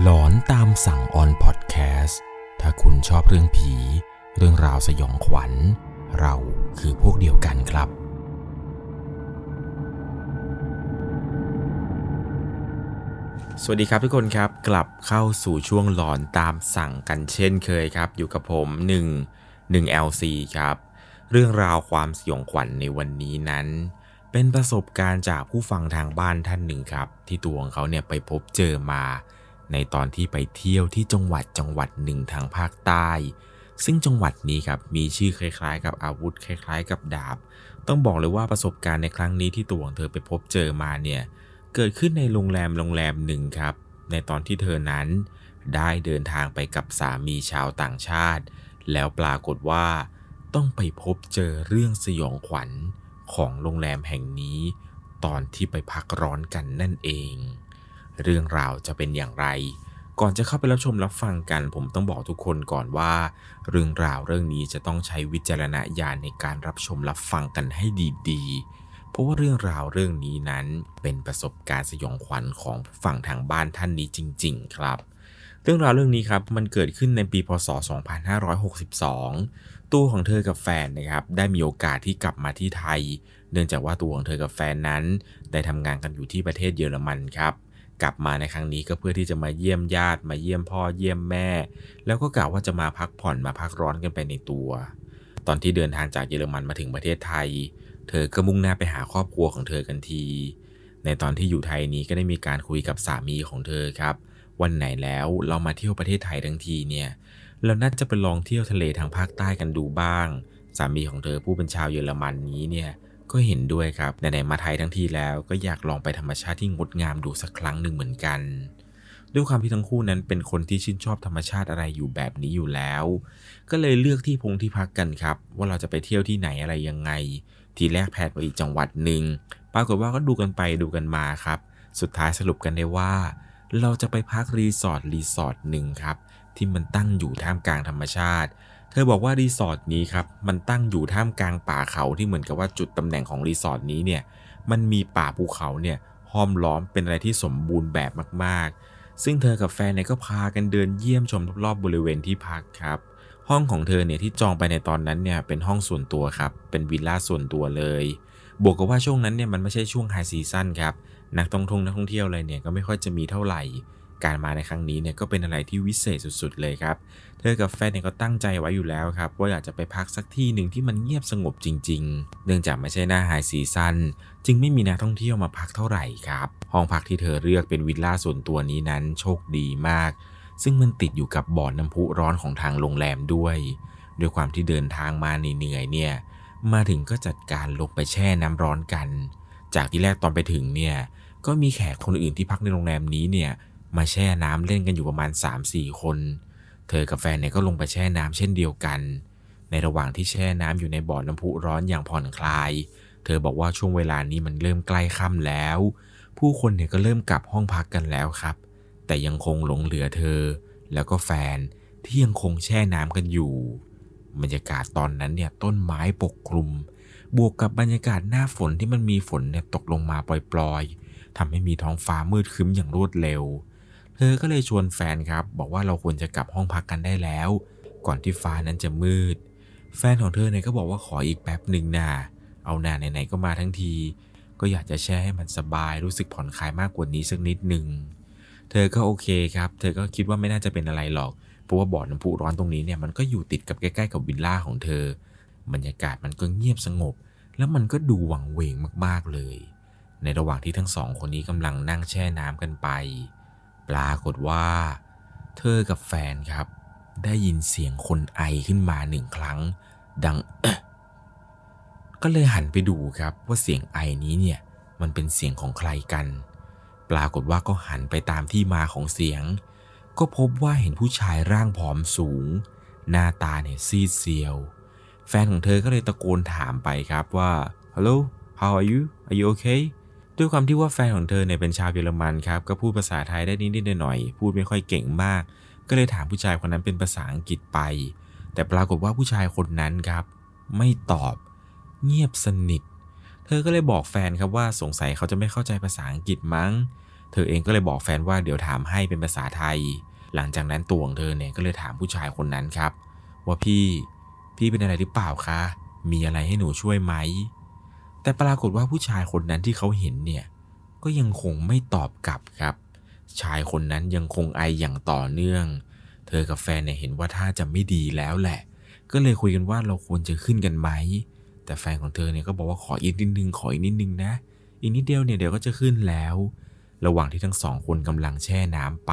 หลอนตามสั่งออนพอดแคสต์ถ้าคุณชอบเรื่องผี เรื่องราวสยองขวัญ เราคือพวกเดียวกันครับ สวัสดีครับทุกคนครับ กลับเข้าสู่ช่วงหลอนตามสั่งกันเช่นเคยครับ อยู่กับผม 1 1 LC ครับ เรื่องราวความสยองขวัญในวันนี้นั้นเป็นประสบการณ์จากผู้ฟังทางบ้านท่านหนึ่งครับ ที่ตัวของเขาเนี่ยไปพบเจอมา ในตอนที่ไปเที่ยวที่จังหวัดจังหวัดหนึ่งทางภาคใต้ ซึ่งจังหวัดนี้ครับมีชื่อคล้ายๆ กับอาวุธคล้าย ๆ กับดาบ ต้องบอกเลยว่าประสบการณ์ในครั้งนี้ที่ตัวของเธอไปพบเจอมาเนี่ยเกิดขึ้นในโรงแรมโรงแรมหนึ่งครับ ในตอนที่เธอนั้น ได้เดินทางไปกับสามีชาวต่างชาติ แล้วปรากฏว่า ต้องไปพบเจอเรื่องสยองขวัญของโรงแรมแห่งนี้ ตอนที่ไปพักร้อนกันนั่นเอง เรื่องราวจะเป็นอย่างไร ก่อนจะเข้าไปรับชมรับฟังกัน ผมต้องบอกทุกคนก่อนว่า เรื่องราวเรื่องนี้จะต้องใช้วิจารณญาณในการรับชมรับฟังกันให้ดีๆ เพราะว่าเรื่องราวเรื่องนี้นั้นเป็นประสบการณ์สยองขวัญของฝั่งทางบ้านท่านนี้จริง ๆ ครับเรื่องราวเรื่องนี้ครับมันเกิดขึ้นในปีพศ 2562 ตัวของเธอกับแฟนนะครับได้มีโอกาสที่กลับมาที่ไทย เนื่องจากว่าตัวของเธอกับแฟนนั้น ได้ทำงานกันอยู่ที่ประเทศเยอรมันครับ กลับมาในครั้งนี้ก็เพื่อที่จะมาเยี่ยมญาติมาเยี่ยมพ่อเยี่ยมแม่ แล้วก็กล่าวว่าจะมาพักผ่อนมาพักร้อนกันไปในตัว ตอนที่เดินทางจากเยอรมันมาถึงประเทศไทย เธอก็มุ่งหน้าไปหาครอบครัวของเธอกันที ในตอนที่อยู่ไทยนี้ก็ได้มีการคุยกับสามีของเธอครับ วันไหนแล้วเรามาเที่ยวประเทศไทยทั้งทีเนี่ยเราน่าจะไปลองเที่ยวทะเลทางภาคใต้กันดูบ้าง สามีของเธอผู้เป็นชาวเยอรมันนี้เนี่ย ก็เห็นด้วยครับไหนๆมาไทยทั้งทีแล้ว ก็อยากลองไปธรรมชาติที่งดงามดูสักครั้งหนึ่งเหมือนกัน ด้วยความที่ทั้งคู่นั้นเป็นคนที่ชื่นชอบธรรมชาติอะไรอยู่แบบนี้อยู่แล้ว ก็เลยเลือกที่พงที่พักกันครับ ว่าเราจะไปเที่ยวที่ไหนอะไรยังไง ทีแรก plan ไปอีกจังหวัดหนึ่งปรากฏว่าก็ดูกันไปดูกันมาครับ สุดท้ายสรุปกันได้ว่า เราจะไปพักรีสอร์ทรีสอร์ทหนึ่งครับที่มันตั้งอยู่ท่ามกลางธรรมชาติ เธอบอกว่ารีสอร์ทนี้ครับมันตั้งอยู่ท่ามกลางป่าเขาที่เหมือนกับว่าจุดตำแหน่งของรีสอร์ทนี้เนี่ยมันมีป่าภูเขาเนี่ยห้อมล้อมเป็นอะไรที่สมบูรณ์แบบมากๆ ซึ่งเธอกับแฟนเนี่ยก็พากันเดินเยี่ยมชมรอบๆบริเวณที่พักครับ ห้องของเธอเนี่ยที่จองไปในตอนนั้นเนี่ยเป็นห้องส่วนตัวครับ เป็นวิลล่าส่วนตัวเลย บวกกับว่าช่วงนั้นเนี่ยมันไม่ใช่ช่วง high season ครับ นักท่องท่องนักท่องเที่ยวอะไรเนี่ยก็ไม่ค่อยจะมีเท่าไหร่ การมาในครั้งนี้เนี่ยก็เป็นอะไรที่วิเศษสุดๆเลยครับ เธอกับแฟนเนี่ยก็ตั้งใจไว้อยู่แล้วครับ ว่าอยากจะไปพักสักที่หนึ่งที่มันเงียบสงบจริง ๆ เนื่องจากไม่ใช่หน้าไฮซีซั่นจึงไม่มีนักท่องเที่ยวมาพักเท่าไหร่ครับ ห้องพักที่เธอเลือกเป็นวิลล่าส่วนตัวนี้นั้นโชคดีมาก ซึ่งมันติดอยู่กับบ่อน้ำพุร้อนของทางโรงแรมด้วยด้วยความที่เดินทางมาเหนื่อยๆเนี่ย มาถึงก็จัดการลงไปแช่น้ำร้อนกัน จากที่แรกตอนไปถึงเนี่ยก็มีแขกคนอื่นที่พักในโรงแรมนี้เนี่ย มาแช่น้ำเล่นกันอยู่ประมาณ 3-4 คน เธอกับแฟนเนี่ยก็ลงไปแช่น้ำเช่นเดียวกัน ในระหว่างที่แช่น้ำอยู่ในบ่อน้ำพุร้อนอย่างผ่อนคลาย เธอบอกว่าช่วงเวลานี้มันเริ่มใกล้ค่ำแล้ว ผู้คนเนี่ยก็เริ่มกลับห้องพักกันแล้วครับ แต่ยังคงหลงเหลือเธอ แล้วก็แฟนที่ยังคงแช่น้ำกันอยู่บรรยากาศตอนนั้นเนี่ยต้นไม้ปกคลุม บวกกับบรรยากาศหน้าฝนที่มันมีฝนเนี่ยตกลงมาปล่อยๆทำให้มีท้องฟ้ามืดครึ้มอย่างรวดเร็ว อก็เลยชวนแฟนครับ บอกว่าเราควรจะกลับห้องพักกันได้แล้ว ก่อนที่ฟ้านั้นจะมืด แฟนของเธอเนี่ยก็บอกว่าขออีกแป๊บหนึ่งนะเอาหน้าไหนๆก็มาทั้งที ก็อยากจะแช่ให้มันสบายรู้สึกผ่อนคลายมากกว่านี้สักนิดหนึ่งเธอก็โอเคครับ เธอก็คิดว่าไม่น่าจะเป็นอะไรหรอกเพราะว่าบ่อน้ำพุร้อนตรงนี้เนี่ยมันก็อยู่ติดกับใกล้ๆกับวิลล่าของเธอ บรรยากาศมันก็เงียบสงบ แล้วมันก็ดูวังเวงมากๆเลย ในระหว่างที่ทั้งสองคนนี้กำลังนั่งแช่น้ำกันไป ปรากฏว่า เธอกับแฟนครับ ได้ยินเสียงคนไอขึ้นมาหนึ่งครั้ง ดัง ก็เลยหันไปดูครับว่าเสียงไอนี้เนี่ย มันเป็นเสียงของใครกัน ปรากฏว่าก็หันไปตามที่มาของเสียง ก็พบว่าเห็นผู้ชายร่างผอมสูง หน้าตาเนี่ยซีดเซียว แฟนของเธอก็เลยตะโกนถามไปครับว่า hello how are you are you okay ด้วยความที่ว่าแฟนของเธอเนี่ยเป็นชาวเยอรมันครับก็พูดภาษาไทยได้นิดๆหน่อยๆพูดไม่ค่อยเก่งมาก ก็เลยถามผู้ชายคนนั้นเป็นภาษาอังกฤษไป แต่ปรากฏว่าผู้ชายคนนั้นครับ ไม่ตอบ เงียบสนิท เธอก็เลยบอกแฟนครับว่าสงสัยเขาจะไม่เข้าใจภาษาอังกฤษมั้ง เธอเองก็เลยบอกแฟนว่าเดี๋ยวถามให้เป็นภาษาไทย หลังจากนั้นตัวของเธอเนี่ยก็เลยถามผู้ชายคนนั้นครับ ว่าพี่ พี่เป็นอะไรหรือเปล่าคะมีอะไรให้หนูช่วยไหม แต่ปรากฏว่าผู้ชายคนนั้นที่เขาเห็นเนี่ยก็ยังคงไม่ตอบกลับครับ ชายคนนั้นยังคงไออย่างต่อเนื่อง เธอกับแฟนเนี่ยเห็นว่าท่าจะไม่ดีแล้วแหละ ก็เลยคุยกันว่าเราควรจะขึ้นกันไหม แต่แฟนของเธอเนี่ยก็บอกว่าขออีกนิดนึงขออีกนิดนึงนะ อีกนิดเดียวเนี่ยเดี๋ยวก็จะขึ้นแล้ว ระหว่างที่ทั้งสองคนกำลังแช่น้ำไป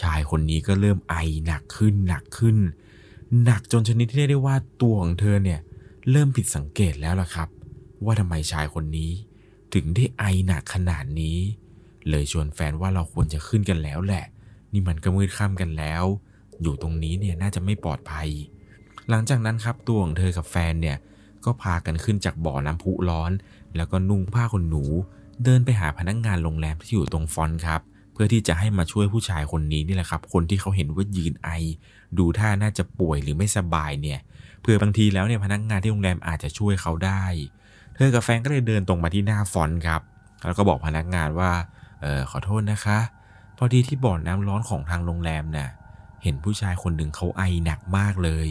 ชายคนนี้ก็เริ่มไอหนักขึ้นหนักขึ้น หนักจนชนิดที่เรียกได้ว่าตัวของเธอเนี่ยเริ่มผิดสังเกตแล้วล่ะครับ ว่าทำไมชายคนนี้ ถึงได้ไอหนักขนาดนี้ เลยชวนแฟนว่าเราควรจะขึ้นกันแล้วแหละ นี่มันก็มืดค่ำกันแล้ว อยู่ตรงนี้เนี่ยน่าจะไม่ปลอดภัย หลังจากนั้นครับตัวของเธอกับแฟนเนี่ยก็พากันขึ้นจากบ่อน้ำพุร้อน แล้วก็นุ่งผ้าขนหนู เดินไปหาพนักงานโรงแรมที่อยู่ตรง front ครับ เพื่อที่จะให้มาช่วยผู้ชายคนนี้นี่แหละครับ คนที่เขาเห็นว่ายืนไอ ดูท่าน่าจะป่วยหรือไม่สบายเนี่ยเพื่อบางทีแล้วเนี่ยพนักงานที่โรงแรมอาจจะช่วยเขาได้ เธอกับแฟนก็เลยเดินตรงมาที่หน้า front ครับ แล้วก็บอกพนักงานว่าเออขอโทษนะคะ พอดีที่บ่อน้ำร้อนของทางโรงแรมน่ะเห็นผู้ชายคนหนึ่งเขาไอหนักมากเลย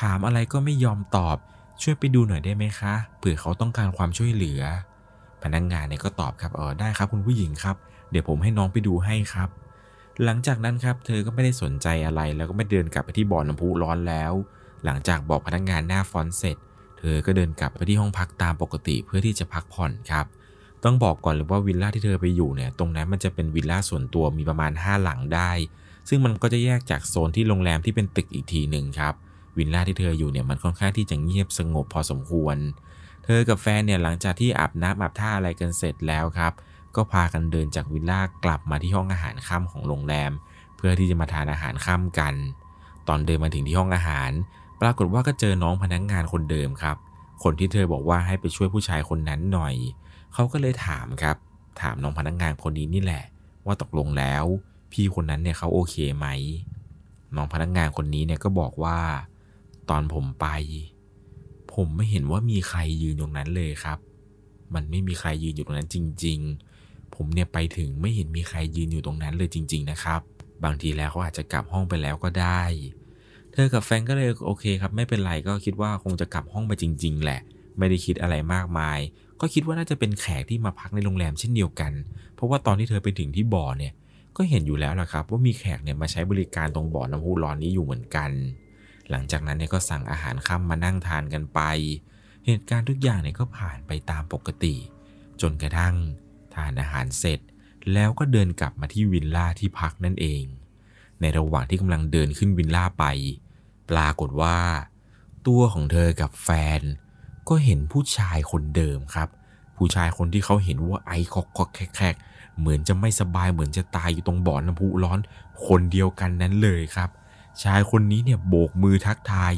ถามอะไรก็ไม่ยอมตอบ ช่วยไปดูหน่อยได้ไหมคะ เผื่อเขาต้องการความช่วยเหลือ พนักงานเนี่ยก็ตอบครับเออได้ครับคุณผู้หญิงครับ เดี๋ยวผมให้น้องไปดูให้ครับ หลังจากนั้นครับเธอก็ไม่ได้สนใจอะไรแล้วก็ไม่เดินกลับไปที่บ่อน้ำพุร้อนแล้ว หลังจากบอกพนักงานหน้าฟอนเสร็จเอก็เดินกลับไปที่ห้องพักตามปกติเพื่อที่จะพักผ่อนครับ ต้องบอกก่อนเลยว่าวิลล่าที่เธอไปอยู่เนี่ยตรงนั้นมันจะเป็นวิลล่าส่วนตัวมีประมาณ 5 หลังได้ ซึ่งมันก็จะแยกจากโซนที่โรงแรมที่เป็นตึกอีกทีหนึ่งครับ วิลล่าที่เธออยู่เนี่ยมันค่อนข้างที่จะเงียบสงบพอสมควร เธอกับแฟนเนี่ยหลังจากที่อาบน้ำอาบท่าอะไรกันเสร็จแล้วครับ ก็พากันเดินจากวิลล่ากลับมาที่ห้องอาหารค่ำของโรงแรม เพื่อที่จะมาทานอาหารค่ำกัน ตอนเดินมาถึงที่ห้องอาหาร ปรากฏว่าก็เจอน้องพนักงงานคนเดิมครับ คนที่เธอบอกว่าให้ไปช่วยผู้ชายคนนั้นหน่อย เขาก็เลยถามครับ ถามน้องพนักงงานคนนี้นี่แหละ ว่าตกลงแล้ว พี่คนนั้นเนี่ยเขาโอเคไหม น้องพนักงงานคนนี้เนี่ยก็บอกว่า ตอนผมไป ผมไม่เห็นว่ามีใครยืนตรงนั้นเลยครับ มันไม่มีใครยืนอยู่ตรงนั้นจริง ๆ ผมเนี่ยไปถึงไม่เห็นมีใครยืนอยู่ตรงนั้นเลยจริง ๆ นะครับ บางทีแล้วเขาอาจจะกลับห้องไปแล้วก็ได้ เธอกับแฟนก็เลยโอเคครับไม่เป็นไรก็คิดว่าคงจะกลับห้องไปจริง ๆ แหละ ไม่ได้คิดอะไรมากมาย ก็คิดว่าน่าจะเป็นแขกที่มาพักในโรงแรมเช่นเดียวกัน เพราะว่าตอนที่เธอไปถึงที่บ่อเนี่ยก็เห็นอยู่แล้วล่ะครับ ว่ามีแขกเนี่ยมาใช้บริการตรงบ่อน้ำพุร้อนนี้อยู่เหมือนกัน หลังจากนั้นเนี่ยก็สั่งอาหารค่ำมานั่งทานกันไป เหตุการณ์ทุกอย่างเนี่ยก็ผ่านไปตามปกติ จนกระทั่งทานอาหารเสร็จ แล้วก็เดินกลับมาที่วิลล่าที่พักนั่นเอง ในระหว่างที่กำลังเดินขึ้นวิลล่าไป ปรากฏว่า ตัวของเธอกับแฟน ก็เห็นผู้ชายคนเดิมครับ ผู้ชายคนที่เขาเห็นว่าไอคอกคอกแคกเหมือนจะไม่สบายเหมือนจะตายอยู่ตรงบ่อน้ำพุร้อนคนเดียวกันนั้นเลยครับ ชายคนนี้เนี่ยโบกมือทักทาย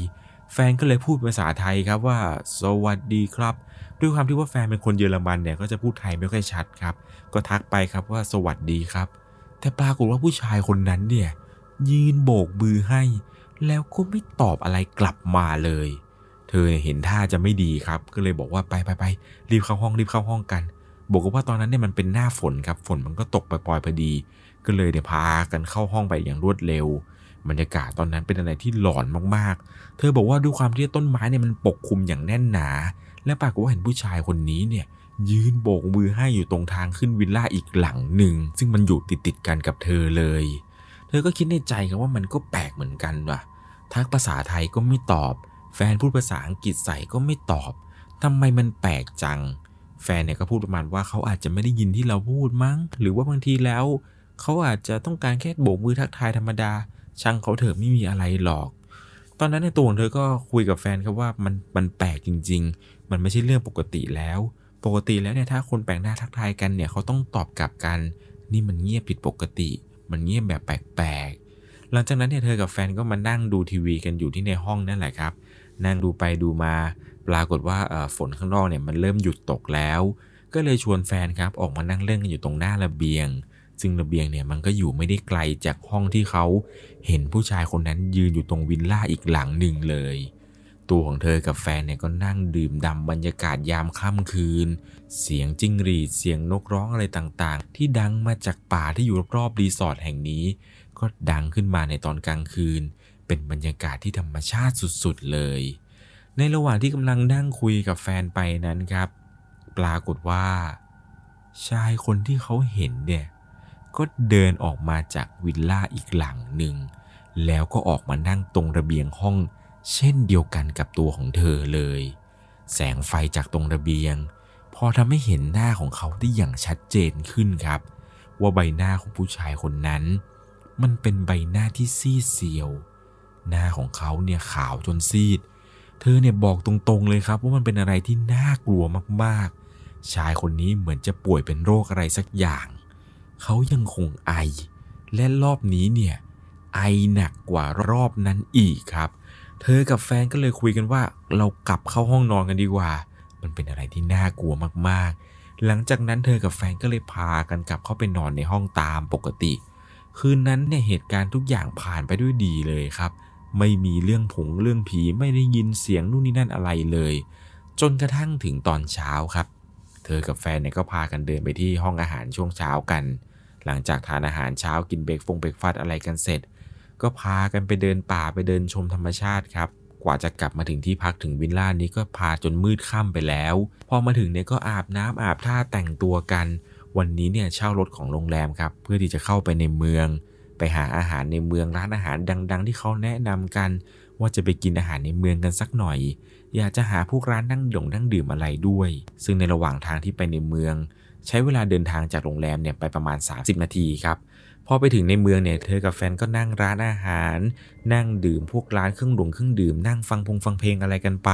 แฟนก็เลยพูดภาษาไทยครับว่า สวัสดีครับ ด้วยความที่ว่าแฟนเป็นคนเยอรมันเนี่ยก็จะพูดไทยไม่ค่อยชัดครับ ก็ทักไปครับว่าสวัสดีครับ แต่ปรากฏว่าผู้ชายคนนั้นเนี่ยยืนโบกมือให้ แล้วก็ไม่ตอบอะไรกลับมาเลย เธอเห็นท่าจะไม่ดีครับ ก็เลยบอกว่าไปไปไปรีบเข้าห้องรีบเข้าห้องกันบอกว่าตอนนั้นเนี่ยมันเป็นหน้าฝนครับฝนมันก็ตกปล่อยๆพอดี ก็เลยเนี่ยพากันเข้าห้องไปอย่างรวดเร็วบรรยากาศตอนนั้นเป็นอะไรที่หลอนมากๆ เธอบอกว่าด้วยความที่ต้นไม้เนี่ยมันปกคลุมอย่างแน่นหนา และปรากฏว่าเห็นผู้ชายคนนี้เนี่ยยืนโบกมือให้อยู่ตรงทางขึ้นวิลล่าอีกหลังหนึ่ง ซึ่งมันอยู่ติดติดๆกันกับเธอเลย เธอก็คิดในใจครับว่ามันก็แปลกเหมือนกันว่ะ ทักภาษาไทยก็ไม่ตอบ แฟนพูดภาษาอังกฤษใส่ก็ไม่ตอบทำไมมันแปลกจัง แฟนเนี่ยก็พูดประมาณว่าเขาอาจจะไม่ได้ยินที่เราพูดมั้ง หรือว่าบางทีแล้ว เขาอาจจะต้องการแค่โบกมือทักทายธรรมดา ช่างเขาเถอะไม่มีอะไรหรอก ตอนนั้นในตัวของเธอก็คุยกับแฟนครับว่ามันมันแปลกจริง ๆ มันไม่ใช่เรื่องปกติแล้ว ปกติแล้วเนี่ยถ้าคนแปลกหน้าทักทายกันเนี่ยเขาต้องตอบกลับกัน นี่มันเงียบผิดปกติ มันเงียบแบบแปลกๆ หลังจากนั้นเนี่ยเธอกับแฟนก็มานั่งดูทีวีกันอยู่ที่ในห้องนั่นแหละครับ นั่งดูไปดูมาปรากฏว่าเอ่อฝนข้างนอกเนี่ยมันเริ่มหยุดตกแล้ว ก็เลยชวนแฟนครับออกมานั่งเล่นกันอยู่ตรงหน้าระเบียง ซึ่งระเบียงเนี่ยมันก็อยู่ไม่ได้ไกลจากห้องที่เขาเห็นผู้ชายคนนั้นยืนอยู่ตรงวิลล่าอีกหลังหนึ่งเลย ตัวของเธอกับแฟนเนี่ยก็นั่งดื่มด่ำบรรยากาศยามค่ำคืน เสียงจิ้งหรีดเสียงนกร้องอะไรต่างๆ ที่ดังมาจากป่าที่อยู่รอบๆรีสอร์ทแห่งนี้ ก็ดังขึ้นมาในตอนกลางคืน เป็นบรรยากาศที่ธรรมชาติสุดๆเลย ในระหว่างที่กำลังนั่งคุยกับแฟนไปนั้นครับ ปรากฏว่า ชายคนที่เขาเห็นเนี่ยก็เดินออกมาจากวิลล่าอีกหลังหนึ่ง แล้วก็ออกมานั่งตรงระเบียงห้อง เช่นเดียวกันกับตัวของเธอเลย แสงไฟจากตรงระเบียง พอทำให้เห็นหน้าของเขาได้อย่างชัดเจนขึ้นครับ ว่าใบหน้าของผู้ชายคนนั้น มันเป็นใบหน้าที่ซีดเซียว หน้าของเขาเนี่ยขาวจนซีด เธอเนี่ยบอกตรงๆเลยครับว่ามันเป็นอะไรที่น่ากลัวมากๆ ชายคนนี้เหมือนจะป่วยเป็นโรคอะไรสักอย่าง เขายังคงไอ และรอบนี้เนี่ยไอหนักกว่ารอบนั้นอีกครับ เธอกับแฟนก็เลยคุยกันว่า เรากลับเข้าห้องนอนกันดีกว่า มันเป็นอะไรที่น่ากลัวมากๆ หลังจากนั้นเธอกับแฟนก็เลยพากันกลับเข้าไปนอนในห้องตามปกติ คืนนั้นเนี่ยเหตุการณ์ทุกอย่างผ่านไปด้วยดีเลยครับ ไม่มีเรื่องผงเรื่องผีไม่ได้ยินเสียงนู่นนี่นั่นอะไรเลย จนกระทั่งถึงตอนเช้าครับ เธอกับแฟนเนี่ยก็พากันเดินไปที่ห้องอาหารช่วงเช้ากัน หลังจากทานอาหารเช้ากินเบรกฟงเบรกฟาสต์อะไรกันเสร็จ ก็พากันไปเดินป่าไปเดินชมธรรมชาติครับกว่าจะกลับมาถึงที่พักถึงวิลล่านี้ก็พาจนมืดค่ำไปแล้ว พอมาถึงเนี่ยก็อาบน้ำอาบท่าแต่งตัวกัน วันนี้เนี่ยเช่ารถของโรงแรมครับ เพื่อที่จะเข้าไปในเมือง ไปหาอาหารในเมืองร้านอาหารดัง ๆ ที่เขาแนะนำกัน ว่าจะไปกินอาหารในเมืองกันสักหน่อย อยากจะหาพวกร้านนั่งดงนั่งดื่มอะไรด้วย ซึ่งในระหว่างทางที่ไปในเมือง ใช้เวลาเดินทางจากโรงแรมเนี่ยไปประมาณ 30 นาทีครับพอไปถึงในเมืองเนี่ยเธอกับแฟนก็นั่งร้านอาหาร นั่งดื่มพวกร้านเครื่องดื่มเครื่องดื่มนั่งฟังพงฟังเพลงอะไรกันไป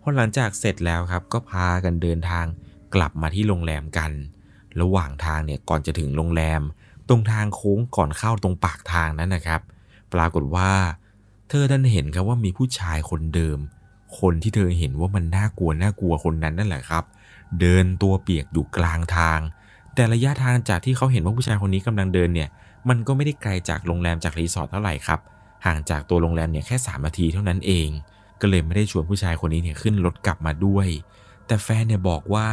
พอหลังจากเสร็จแล้วครับก็พากันเดินทางกลับมาที่โรงแรมกัน ระหว่างทางเนี่ยก่อนจะถึงโรงแรม ตรงทางโค้งก่อนเข้าตรงปากทางนั้นนะครับ ปรากฏว่า เธอดันเห็นครับว่ามีผู้ชายคนเดิม คนที่เธอเห็นว่ามันน่ากลัวน่ากลัวคนนั้นนั่นแหละครับ เดินตัวเปียกอยู่กลางทาง แต่ระยะทางจากที่เขาเห็นว่าผู้ชายคนนี้กำลังเดินเนี่ยมันก็ไม่ได้ไกลจากโรงแรมจากรีสอร์ทเท่าไหร่ครับห่างจากตัวโรงแรมเนี่ยแค่ 3 นาทีเท่านั้นเอง ก็เลยไม่ได้ชวนผู้ชายคนนี้เนี่ยขึ้นรถกลับมาด้วย แต่แฟนเนี่ยบอกว่า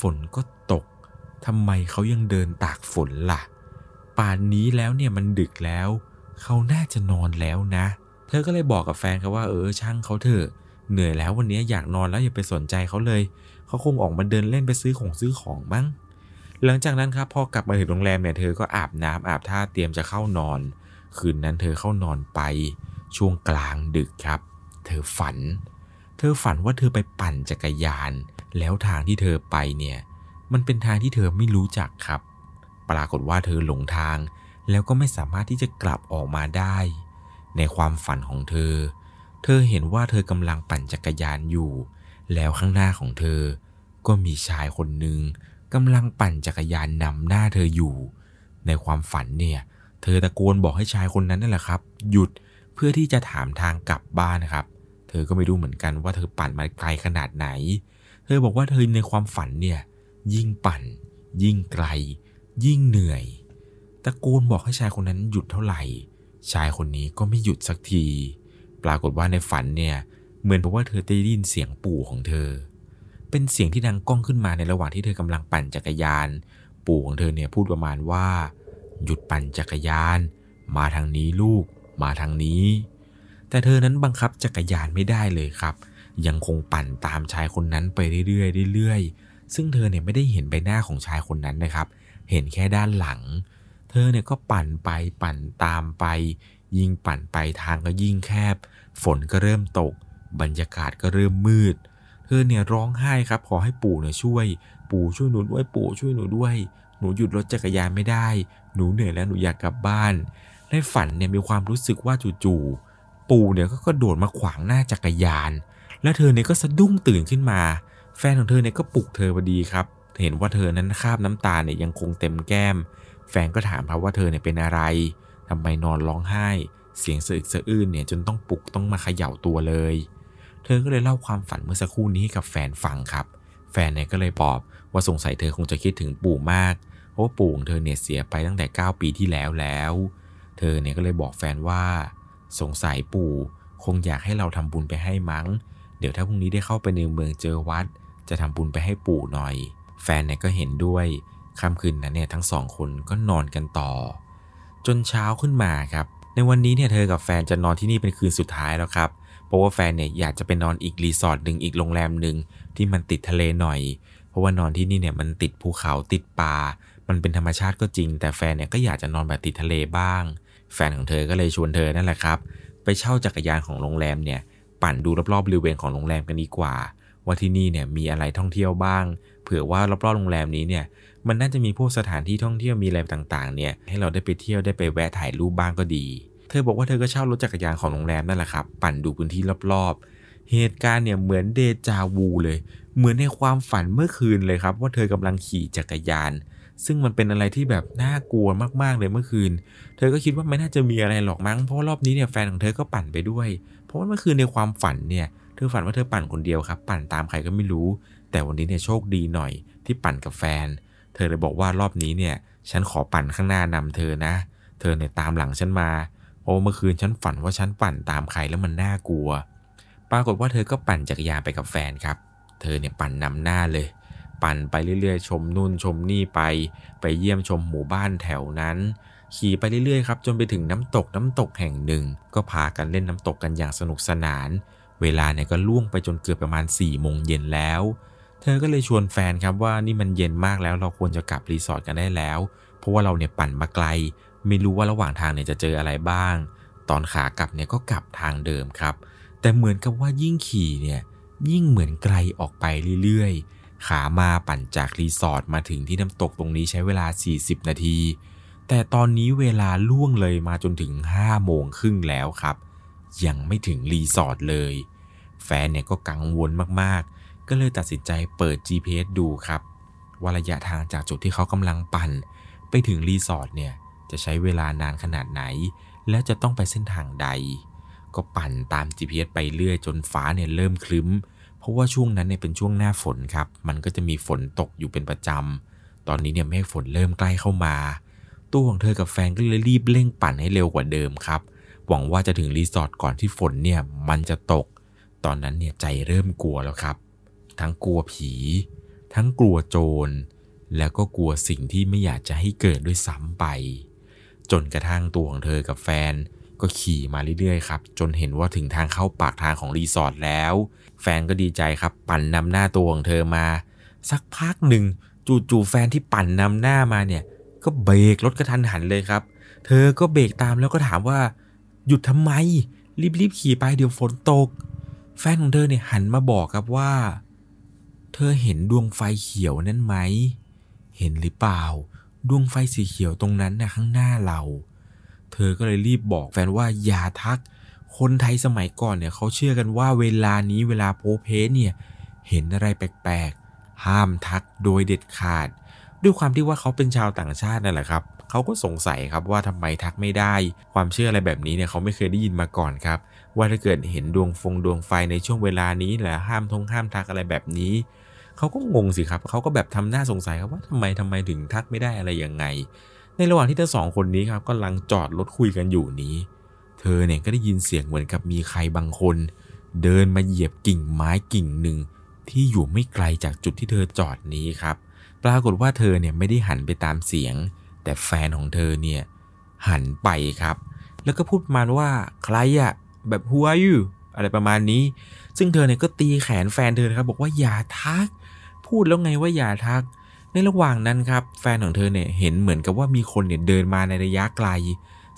ฝนก็ตก ทำไมเขายังเดินตากฝนล่ะ ป่านนี้แล้วเนี่ยมันดึกแล้ว เขาน่าจะนอนแล้วนะ เธอก็เลยบอกกับแฟนครับว่าเออช่างเขาเถอะ เหนื่อยแล้ววันนี้อยากนอนแล้วอย่าไปสนใจเขาเลย เขาคงออกมาเดินเล่นไปซื้อของซื้อของมั้ง หลังจากนั้นครับพอกลับมาถึงโรงแรมเนี่ยเธอก็อาบน้ำอาบท่าเตรียมจะเข้านอน คืนนั้นเธอเข้านอนไป ช่วงกลางดึกครับ เธอฝัน เธอฝันว่าเธอไปปั่นจักรยาน แล้วทางที่เธอไปเนี่ย มันเป็นทางที่เธอไม่รู้จักครับ ปรากฏว่าเธอหลงทาง แล้วก็ไม่สามารถที่จะกลับออกมาได้ ในความฝันของเธอ เธอเห็นว่าเธอกำลังปั่นจักรยานอยู่ แล้วข้างหน้าของเธอ ก็มีชายคนหนึ่งกำลังปั่นจักรยานนำหน้าเธออยู่ ในความฝันเนี่ย เธอตะโกนบอกให้ชายคนนั้นนั่นแหละครับ หยุดเพื่อที่จะถามทางกลับบ้านนะครับ เธอก็ไม่รู้เหมือนกันว่าเธอปั่นมาไกลขนาดไหน เธอบอกว่าเธอในความฝันเนี่ย ยิ่งปั่น ยิ่งไกล ยิ่งเหนื่อยตะโกนบอกให้ชายคนนั้นหยุดเท่าไหร่ ชายคนนี้ก็ไม่หยุดสักที ปรากฏว่าในฝันเนี่ย เหมือนกับว่าเธอได้ยินเสียงปู่ของเธอ เป็นเสียงที่ดังก้องขึ้นมาในระหว่างที่เธอกำลังปั่นจักรยาน ปู่ของเธอเนี่ยพูดประมาณว่า หยุดปั่นจักรยาน มาทางนี้ลูก มาทางนี้ แต่เธอนั้นบังคับจักรยานไม่ได้เลยครับ ยังคงปั่นตามชายคนนั้นไปเรื่อยๆเรื่อยๆ ซึ่งเธอเนี่ยไม่ได้เห็นใบหน้าของชายคนนั้นนะครับ เห็นแค่ด้านหลัง เธอเนี่ยก็ปั่นไปปั่นตามไป ยิ่งปั่นไปทางก็ยิ่งแคบ ฝนก็เริ่มตก บรรยากาศก็เริ่มมืด เธอเนี่ยร้องไห้ครับ ขอให้ปู่เนี่ยช่วย ปู่ช่วยหนูด้วย ปู่ช่วยหนูด้วย หนูหยุดรถจักรยานไม่ได้ หนูเหนื่อยแล้วหนูอยากกลับบ้าน ในฝันเนี่ยมีความรู้สึกว่าจู่ๆปู่เนี่ยก็กระโดดมาขวางหน้าจักรยาน แล้วเธอเนี่ยก็สะดุ้งตื่นขึ้นมา แฟนของเธอเนี่ยก็ปลุกเธอพอดีครับ เห็นว่าเธอนั้นคาบน้ำตาเนี่ยยังคงเต็มแก้ม แฟนก็ถามครับว่าเธอเนี่ยเป็นอะไรทำไมนอนร้องไห้ เสียงสะอึกสะอื้นเนี่ยจนต้องปลุกต้องมาเขย่าตัวเลย เธอก็เลยเล่าความฝันเมื่อสักครู่นี้ให้กับแฟนฟังครับ แฟนเนี่ยก็เลยปอบว่าสงสัยเธอคงจะคิดถึงปู่มาก เพราะว่าปู่ของเธอเนี่ยเสียไปตั้งแต่ 9 ปีที่แล้วแล้ว เธอเนี่ยก็เลยบอกแฟนว่า สงสัยปู่ คงอยากให้เราทำบุญไปให้มั้ง เดี๋ยวถ้าพรุ่งนี้ได้เข้าไปในเมืองเจอวัด จะทำบุญไปให้ปู่หน่อย แฟนเนี่ยก็เห็นด้วยค่ำคืนนั้นเนี่ยทั้งสองคนก็นอนกันต่อ จนเช้าขึ้นมาครับ ในวันนี้เนี่ยเธอกับแฟนจะนอนที่นี่เป็นคืนสุดท้ายแล้วครับเพราะว่าแฟนเนี่ยอยากจะไปนอนอีกรีสอร์ทหนึ่งอีกโรงแรมหนึ่งที่มันติดทะเลหน่อย เพราะว่านอนที่นี่เนี่ยมันติดภูเขาติดป่า มันเป็นธรรมชาติก็จริง แต่แฟนเนี่ยก็อยากจะนอนแบบติดทะเลบ้าง แฟนของเธอก็เลยชวนเธอนั่นแหละครับ ไปเช่าจักรยานของโรงแรมเนี่ยปั่นดูรอบๆบริเวณของโรงแรมกันดีกว่า ว่าที่นี่เนี่ยมีอะไรท่องเที่ยวบ้าง เผื่อว่ารอบๆโรงแรมนี้เนี่ยมันน่าจะมีพวกสถานที่ท่องเที่ยวมีอะไรต่างๆเนี่ยให้เราได้ไปเที่ยวได้ไปแวะถ่ายรูปบ้างก็ดี เธอบอกว่าเธอก็เช่ารถจักรยานของโรงแรมนั่นแหละครับ ปั่นดูพื้นที่รอบๆ เหตุการณ์เนี่ยเหมือนเดจาวูเลย เหมือนในความฝันเมื่อคืนเลยครับ ว่าเธอกำลังขี่จักรยาน ซึ่งมันเป็นอะไรที่แบบน่ากลัวมากๆเลยเมื่อคืน เธอก็คิดว่าไม่น่าจะมีอะไรหรอกมั้งเพราะรอบนี้เนี่ยแฟนของเธอก็ปั่นไปด้วย เพราะว่าเมื่อคืนในความฝันเนี่ย ธอฝันว่าเธอปั่นคนเดียวครับ ปั่นตามใครก็ไม่รู้ แต่วันนี้เนี่ยโชคดีหน่อยที่ปั่นกับแฟน เธอเลยบอกว่ารอบนี้เนี่ย ฉันขอปั่นข้างหน้านำเธอนะ เธอเนี่ยตามหลังฉันมาเพราะเมื่อคืนฉันฝันว่าฉันปั่นตามใครแล้วมันน่ากลัว ปรากฏว่าเธอก็ปั่นจักรยานไปกับแฟนครับ เธอเนี่ยปั่นนำหน้าเลย ปั่นไปเรื่อยๆ ชมนู่นชมนี่ไป ไปเยี่ยมชมหมู่บ้านแถวนั้น ขี่ไปเรื่อยๆครับจนไปถึงน้ำตกน้ำตกแห่งหนึ่ง ก็พากันเล่นน้ำตกกันอย่างสนุกสนาน เวลาเนี่ยก็ล่วงไปจนเกือบประมาณ4ี่โมงเย็นแล้ว เธอก็เลยชวนแฟนครับว่านี่มันเย็นมากแล้วเราควรจะกลับรีสอร์ทกันได้แล้ว เพราะว่าเราเนี่ยปั่นมาไกล ไม่รู้ว่าระหว่างทางเนี่ยจะเจออะไรบ้าง ตอนขากลับเนี่ยก็กลับทางเดิมครับ แต่เหมือนกับว่ายิ่งขี่เนี่ยยิ่งเหมือนไกลออกไปเรื่อยๆ ขามาปั่นจากรีสอร์ทมาถึงที่น้ำตกตรงนี้ใช้เวลา 40 นาที แต่ตอนนี้เวลาล่วงเลยมาจนถึง5โมงครึ่งแล้วครับ ยังไม่ถึงรีสอร์ทเลย แฟนเนี่ยก็กังวลมากๆ ก็เลยตัดสินใจเปิด GPS ดูครับ ว่าระยะทางจากจุดที่เขากำลังปั่น ไปถึงรีสอร์ทเนี่ยจะใช้เวลานานขนาดไหน และจะต้องไปเส้นทางใด ก็ปั่นตาม GPS ไปเรื่อยจนฟ้าเนี่ยเริ่มคลึ้ม เพราะว่าช่วงนั้นเนี่ยเป็นช่วงหน้าฝนครับ มันก็จะมีฝนตกอยู่เป็นประจำ ตอนนี้เนี่ยเมฆฝนเริ่มใกล้เข้ามาตัวของเธอกับแฟนก็เลยรีบเร่งปั่นให้เร็วกว่าเดิมครับ หวังว่าจะถึงรีสอร์ทก่อนที่ฝนเนี่ยมันจะตก ตอนนั้นเนี่ยใจเริ่มกลัวแล้วครับ ทั้งกลัวผี ทั้งกลัวโจร แล้วก็กลัวสิ่งที่ไม่อยากจะให้เกิดด้วยซ้ำไป จนกระทั่งตัวของเธอกับแฟนก็ขี่มาเรื่อยๆครับ จนเห็นว่าถึงทางเข้าปากทางของรีสอร์ทแล้ว แฟนก็ดีใจครับ ปั่นนำหน้าตัวของเธอมา สักพักหนึ่งจู่ๆแฟนที่ปั่นนำหน้ามาเนี่ย ก็เบรกรถกระทันหันเลยครับ เธอก็เบรกตามแล้วก็ถามว่า หยุดทำไม รีบๆขี่ไปเดี๋ยวฝนตก แฟนของเธอเนี่ยหันมาบอกครับว่า เธอเห็นดวงไฟเขียวนั่นไหม เห็นหรือเปล่า ดวงไฟสีเขียวตรงนั้นนะข้างหน้าเรา เธอก็เลยรีบบอกแฟนว่าอย่าทัก คนไทยสมัยก่อนเนี่ยเขาเชื่อกันว่าเวลานี้เวลาโพเพเนี่ยเห็นอะไรแปลกๆ ห้ามทักโดยเด็ดขาด ด้วยความที่ว่าเขาเป็นชาวต่างชาตินั่นแหละครับ เขาก็สงสัยครับว่าทำไมทักไม่ได้ ความเชื่ออะไรแบบนี้เนี่ยเขาไม่เคยได้ยินมาก่อนครับ ว่าถ้าเกิดเห็นดวงฟงดวงไฟในช่วงเวลานี้แหละห้ามทงห้ามทักอะไรแบบนี้เขาก็งงสิครับเขาก็แบบทำหน้าสงสัยครับว่าทำไมทำไมถึงทักไม่ได้อะไรยังไง ในระหว่างที่ทั้งสองคนนี้ครับกำลังจอดรถคุยกันอยู่นี้ เธอเนี่ยก็ได้ยินเสียงเหมือนกับมีใครบางคน เดินมาเหยียบกิ่งไม้กิ่งหนึ่งที่อยู่ไม่ไกลจากจุดที่เธอจอดนี้ครับ ปรากฏว่าเธอเนี่ยไม่ได้หันไปตามเสียง แต่แฟนของเธอเนี่ยหันไปครับ แล้วก็พูดมาว่าใครอะแบบ who are you อะไรประมาณนี้ ซึ่งเธอเนี่ยก็ตีแขนแฟนเธอนะครับ บอกว่าอย่าทัก พูดแล้วไงว่าอย่าทัก ในระหว่างนั้นครับ แฟนของเธอเนี่ยเห็นเหมือนกับว่ามีคนเนี่ยเดินมาในระยะไกล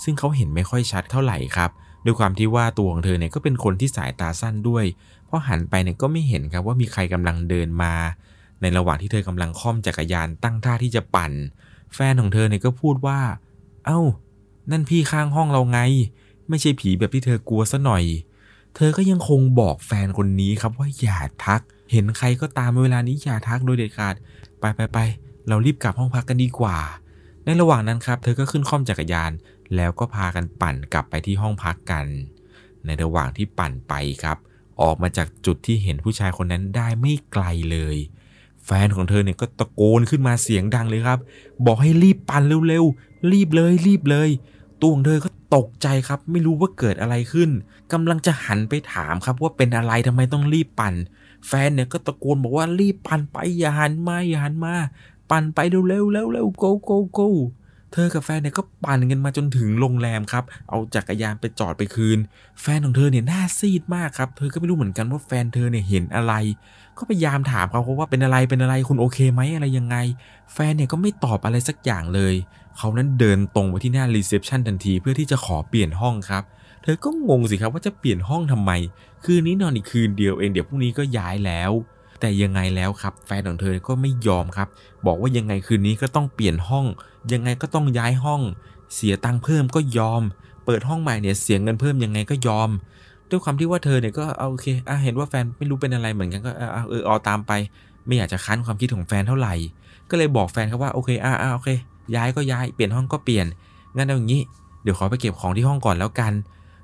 ซึ่งเขาเห็นไม่ค่อยชัดเท่าไหร่ครับด้วยความที่ว่าตัวของเธอเนี่ยก็เป็นคนที่สายตาสั้นด้วย เพราะหันไปเนี่ยก็ไม่เห็นครับว่ามีใครกำลังเดินมา ในระหว่างที่เธอกำลังค่อมจักรยานตั้งท่าที่จะปั่น แฟนของเธอเนี่ยก็พูดว่า เอ้า นั่นพี่ข้างห้องเราไง ไม่ใช่ผีแบบที่เธอกลัวซะหน่อย เธอก็ยังคงบอกแฟนคนนี้ครับว่าอย่าทัก เห็นใครก็ตามเวลานี้อย่าทักโดยเด็ดขาด ไปไปไป เรารีบกลับห้องพักกันดีกว่า ในระหว่างนั้นครับ เธอก็ขึ้นค่อมจักรยาน แล้วก็พากันปั่นกลับไปที่ห้องพักกัน ในระหว่างที่ปั่นไปครับ ออกมาจากจุดที่เห็นผู้ชายคนนั้นได้ไม่ไกลเลย แฟนของเธอเนี่ยก็ตะโกนขึ้นมาเสียงดังเลยครับ บอกให้รีบปั่นเร็วๆ รีบเลย รีบเลยตัวของเธอก็ตกใจครับ ไม่รู้ว่าเกิดอะไรขึ้นกำลังจะหันไปถามครับว่าเป็นอะไรทำไมต้องรีบปั่น แฟนเนี่ยก็ตะโกนบอกว่ารีบปั่นไปอย่าหันมาอย่าหันมา ปั่นไปเร็วๆเร็วๆ go go go เธอกับแฟนเนี่ยก็ปั่นกันมาจนถึงโรงแรมครับ เอาจักรยานไปจอดไปคืน แฟนของเธอเนี่ยหน้าซีดมากครับ เธอก็ไม่รู้เหมือนกันว่าแฟนเธอเนี่ยเห็นอะไร ก็พยายามถามเขาว่าเป็นอะไรเป็นอะไรคุณโอเคไหมอะไรยังไง แฟนเนี่ยก็ไม่ตอบอะไรสักอย่างเลย เขานั้นเดินตรงไปที่หน้า reception ทันทีเพื่อที่จะขอเปลี่ยนห้องครับ เธอก็งงสิครับว่าจะเปลี่ยนห้องทำไม คืนนี้นอนอีกคืนเดียวเองเดี๋ยวพรุ่งนี้ก็ย้ายแล้ว แต่ยังไงแล้วครับแฟนของเธอก็ไม่ยอมครับ บอกว่ายังไงคืนนี้ก็ต้องเปลี่ยนห้อง ยังไงก็ต้องย้ายห้อง เสียตังค์เพิ่มก็ยอม เปิดห้องใหม่เนี่ยเสียเงินเพิ่มยังไงก็ยอม ด้วยความที่ว่าเธอเนี่ยก็เอาโอเคอะเห็นว่าแฟนไม่รู้เป็นอะไรเหมือนกันก็เออเออเอาตามไป ไม่อยากจะคั้นความคิดของแฟนเท่าไหร่ ก็เลยบอกแฟนครับว่าโอเคอะอะโอเค ย้ายก็ย้ายเปลี่ยนห้องก็เปลี่ยนงั้นเอาอย่างนี้เดี๋ยวขอไปเก็บของที่ห้องก่อนแล้วกัน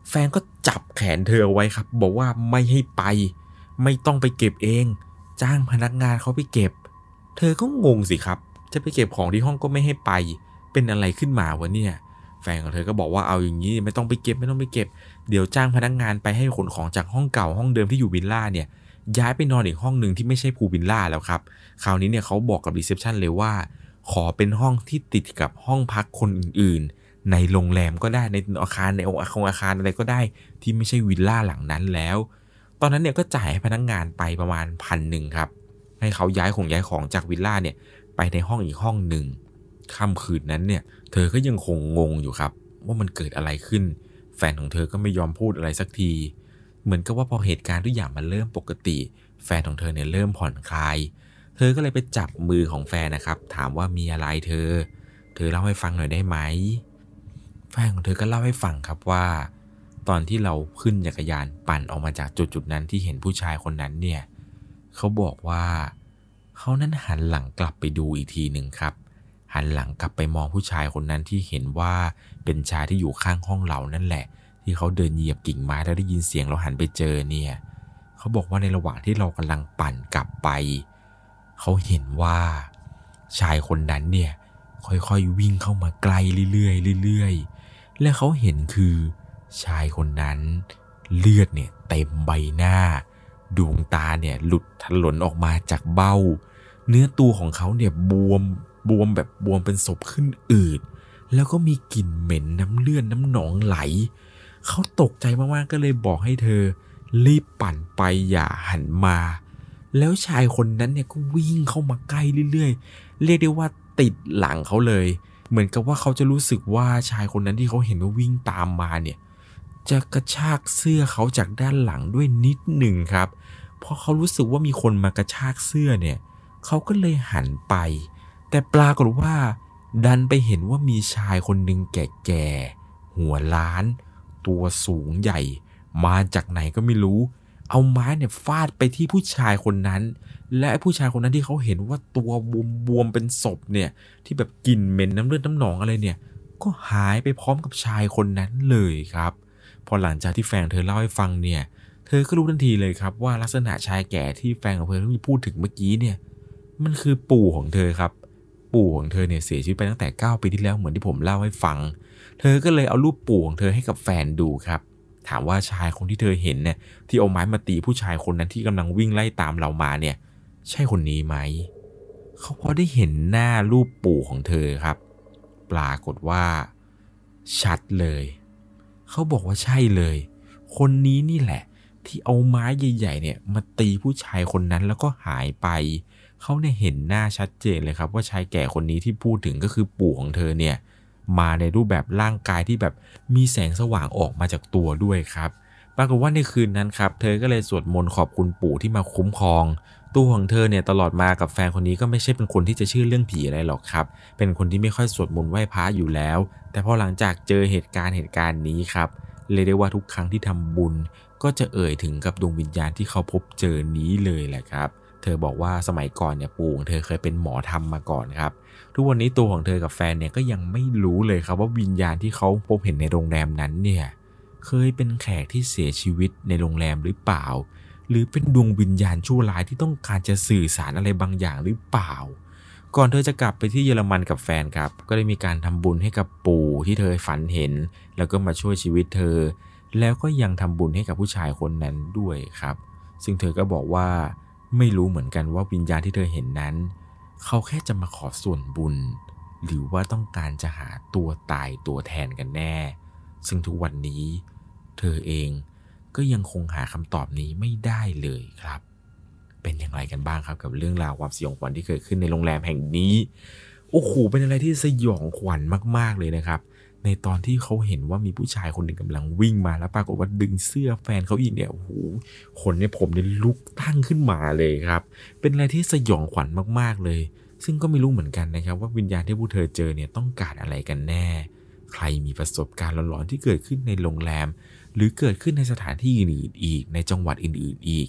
แฟนก็จับแขนเธอไว้ครับ บอกว่าไม่ให้ไป ไม่ต้องไปเก็บเอง จ้างพนักงานเขาไปเก็บ เธอก็งงสิครับ จะไปเก็บของที่ห้องก็ไม่ให้ไป เป็นอะไรขึ้นมาวะเนี่ย แฟนของเธอก็บอกว่าเอาอย่างนี้ไม่ต้องไปเก็บไม่ต้องไปเก็บ เดี๋ยวจ้างพนักงานไปให้ขนของจากห้องเก่าห้องเดิมที่อยู่วิลล่าเนี่ย ย้ายไปนอนอีกห้องหนึ่งที่ไม่ใช่ pool villa แล้วครับ คราวนี้เนี่ยเขาบอกกับ reception เลยว่า ขอเป็นห้องที่ติดกับห้องพักคนอื่นๆในโรงแรมก็ได้ในอาคารในองค์อาคารอะไรก็ได้ที่ไม่ใช่วิลล่าหลังนั้นแล้ว ตอนนั้นเนี่ยก็จ่ายให้พนักงานไปประมาณพันหนึ่งครับ ให้เขาย้ายของย้ายของจากวิลล่าเนี่ยไปในห้องอีกห้องหนึ่งค่ำคืนนั้นเนี่ย เธอก็ยังคงงงอยู่ครับ ว่ามันเกิดอะไรขึ้น แฟนของเธอก็ไม่ยอมพูดอะไรสักที เหมือนกับว่าพอเหตุการณ์ทุกอย่างมันเริ่มปกติ แฟนของเธอเนี่ยเริ่มผ่อนคลาย เธอก็เลยไปจับมือของแฟนนะครับ ถามว่ามีอะไรเธอ เธอเล่าให้ฟังหน่อยได้ไหม แฟนของเธอก็เล่าให้ฟังครับว่า ตอนที่เราขึ้นจักรยานปั่นออกมาจากจุดจุดนั้นที่เห็นผู้ชายคนนั้นเนี่ยเขาบอกว่าเขานั้นหันหลังกลับไปดูอีกทีหนึ่งครับ หันหลังกลับไปมองผู้ชายคนนั้นที่เห็นว่าเป็นชายที่อยู่ข้างห้องเรานั่นแหละ ที่เขาเดินเหยียบกิ่งไม้แล้วได้ยินเสียงเราหันไปเจอเนี่ยเขาบอกว่าในระหว่างที่เรากำลังปั่นกลับไปเขาเห็นว่าชายคนนั้นเนี่ยค่อยๆวิ่งเข้ามาใกล้เรื่อยๆเรื่อยๆและเขาเห็นคือ ชายคนนั้นเลือดเนี่ยเต็มใบหน้า ดวงตาเนี่ยหลุดถลนออกมาจากเบ้า เนื้อตัวของเขาเนี่ยบวมบวมแบบบวมเป็นศพขึ้นอืดแล้วก็มีกลิ่นเหม็นน้ำเลือดน้ำหนองไหล เขาตกใจมากๆก็เลยบอกให้เธอ รีบปั่นไปอย่าหันมา แล้วชายคนนั้นเนี่ยก็วิ่งเข้ามาใกล้เรื่อยๆ เรียกได้ว่าติดหลังเขาเลย เหมือนกับว่าเขาจะรู้สึกว่าชายคนนั้นที่เขาเห็นว่าวิ่งตามมาเนี่ย จะกระชากเสื้อเขาจากด้านหลังด้วยนิดหนึ่งครับพอเขารู้สึกว่ามีคนมากระชากเสื้อเนี่ยเขาก็เลยหันไป แต่ปรากฏว่า ดันไปเห็นว่ามีชายคนหนึ่งแก่ๆหัวล้าน ตัวสูงใหญ่ มาจากไหนก็ไม่รู้ เอาไม้เนี่ยฟาดไปที่ผู้ชายคนนั้น และผู้ชายคนนั้นที่เขาเห็นว่าตัวบวมๆเป็นศพเนี่ยที่แบบกลิ่นเหม็นน้ำเลือดน้ำหนองอะไรเนี่ยก็หายไปพร้อมกับชายคนนั้นเลยครับ พอหลังจากที่แฟนเธอเล่าให้ฟังเนี่ยเธอก็รู้ทันทีเลยครับว่าลักษณะชายแก่ที่แฟนของเธอที่พูดถึงเมื่อกี้เนี่ยมันคือปู่ของเธอครับ ปู่ของเธอเนี่ยเสียชีวิตไปตั้งแต่ 9 ปีที่แล้วเหมือนที่ผมเล่าให้ฟัง เธอก็เลยเอารูปปู่ของเธอให้กับแฟนดูครับถามว่าชายคนที่เธอเห็นเนี่ยที่เอาไม้มาตีผู้ชายคนนั้นที่กำลังวิ่งไล่ตามเรามาเนี่ย ใช่คนนี้ไหม เขาพอได้เห็นหน้ารูปปู่ของเธอครับ ปรากฏว่า ชัดเลย เขาบอกว่าใช่เลย คนนี้นี่แหละ ที่เอาไม้ใหญ่ ๆ เนี่ยมาตีผู้ชายคนนั้นแล้วก็หายไป เขาเนี่ยเห็นหน้าชัดเจนเลยครับ ว่าชายแก่คนนี้ที่พูดถึงก็คือปู่ของเธอเนี่ยมาในรูปแบบร่างกายที่แบบมีแสงสว่างออกมาจากตัวด้วยครับ ปรากฏว่าในคืนนั้นครับ เธอก็เลยสวดมนต์ขอบคุณปู่ที่มาคุ้มครอง ตัวของเธอเนี่ยตลอดมากับแฟนคนนี้ก็ไม่ใช่เป็นคนที่จะเชื่อเรื่องผีอะไรหรอกครับ เป็นคนที่ไม่ค่อยสวดมนต์ไหว้พระอยู่แล้ว แต่พอหลังจากเจอเหตุการณ์เหตุการณ์นี้ครับเรียได้ว่าทุกครั้งที่ทำบุญ ก็จะเอ่ยถึงกับดวงวิญญาณที่เขาพบเจอนี้เลยแหละครับ เธอบอกว่าสมัยก่อนเนี่ยปู่ของเธอเคยเป็นหมอทำมาก่อนครับ ทุกวันนี้ตัวของเธอกับแฟนเนี่ยก็ยังไม่รู้เลยครับว่าวิญญาณที่เขาพบเห็นในโรงแรมนั้นเนี่ยเคยเป็นแขกที่เสียชีวิตในโรงแรมหรือเปล่า หรือเป็นดวงวิญญาณชั่วร้ายที่ต้องการจะสื่อสารอะไรบางอย่างหรือเปล่า ก่อนเธอจะกลับไปที่เยอรมันกับแฟนครับ ก็ได้มีการทำบุญให้กับปู่ที่เธอฝันเห็น แล้วก็มาช่วยชีวิตเธอ แล้วก็ยังทำบุญให้กับผู้ชายคนนั้นด้วยครับ ซึ่งเธอก็บอกว่าไม่รู้เหมือนกันว่าวิญญาณที่เธอเห็นนั้น เขาแค่จะมาขอส่วนบุญ หรือว่าต้องการจะหาตัวตายตัวแทนกันแน่ ซึ่งทุกวันนี้ เธอเอง ก็ยังคงหาคำตอบนี้ไม่ได้เลยครับ เป็นอย่างไรกันบ้างครับกับเรื่องราวความสยองขวัญที่เกิดขึ้นในโรงแรมแห่งนี้โอ้โหเป็นอะไรที่สยองขวัญมาก ๆเลยนะครับ ในตอนที่เขาเห็นว่ามีผู้ชายคนหนึ่งกำลังวิ่งมาแล้วปรากฏว่าดึงเสื้อแฟนเขาอีกเนี่ยโอ้โหคนในผมเนี่ยลุกตั้งขึ้นมาเลยครับ เป็นอะไรที่สยองขวัญมากๆเลย ซึ่งก็ไม่รู้เหมือนกันนะครับ ว่าวิญญาณที่ผู้เธอเจอเนี่ยต้องการอะไรกันแน่ ใครมีประสบการณ์หลอนๆที่เกิดขึ้นในโรงแรม หรือเกิดขึ้นในสถานที่อื่นๆอีก ในจังหวัดอื่นๆอีก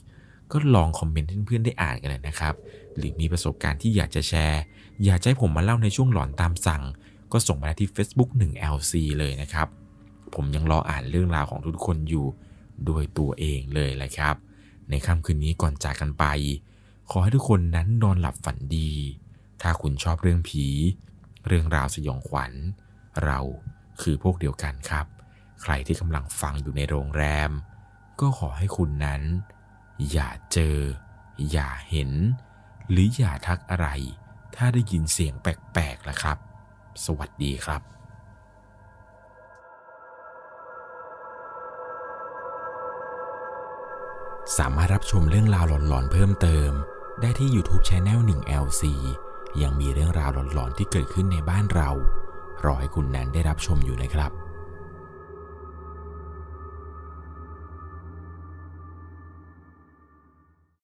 ก็ลองคอมเมนต์เพื่อนๆได้อ่านกันเลยนะครับ หรือมีประสบการณ์ที่อยากจะแชร์ อยากให้ผมมาเล่าในช่วงหลอนตามสั่ง ก็ส่งมาที่ Facebook 1LC เลยนะครับ ผมยังรออ่านเรื่องราวของทุกคนอยู่ด้วยตัวเองเลยแหละครับ ในค่ำคืนนี้ก่อนจากกันไป ขอให้ทุกคนนั้นนอนหลับฝันดี ถ้าคุณชอบเรื่องผี เรื่องราวสยองขวัญ เราคือพวกเดียวกันครับ ใครที่กำลังฟังอยู่ในโรงแรม ก็ขอให้คุณนั้น อย่าเจอ อย่าเห็น หรืออย่าทักอะไร ถ้าได้ยินเสียงแปลกๆล่ะครับ สวัสดีครับสามารถรับชมเรื่องราวหลอนๆเพิ่มเติม ได้ที่ YouTube c h anel 1 LC ยังมีเรื่องราวหลอนๆที่เกิดขึ้นในบ้านเรา รอให้คุณนั้นได้รับชมอยู่นะครับ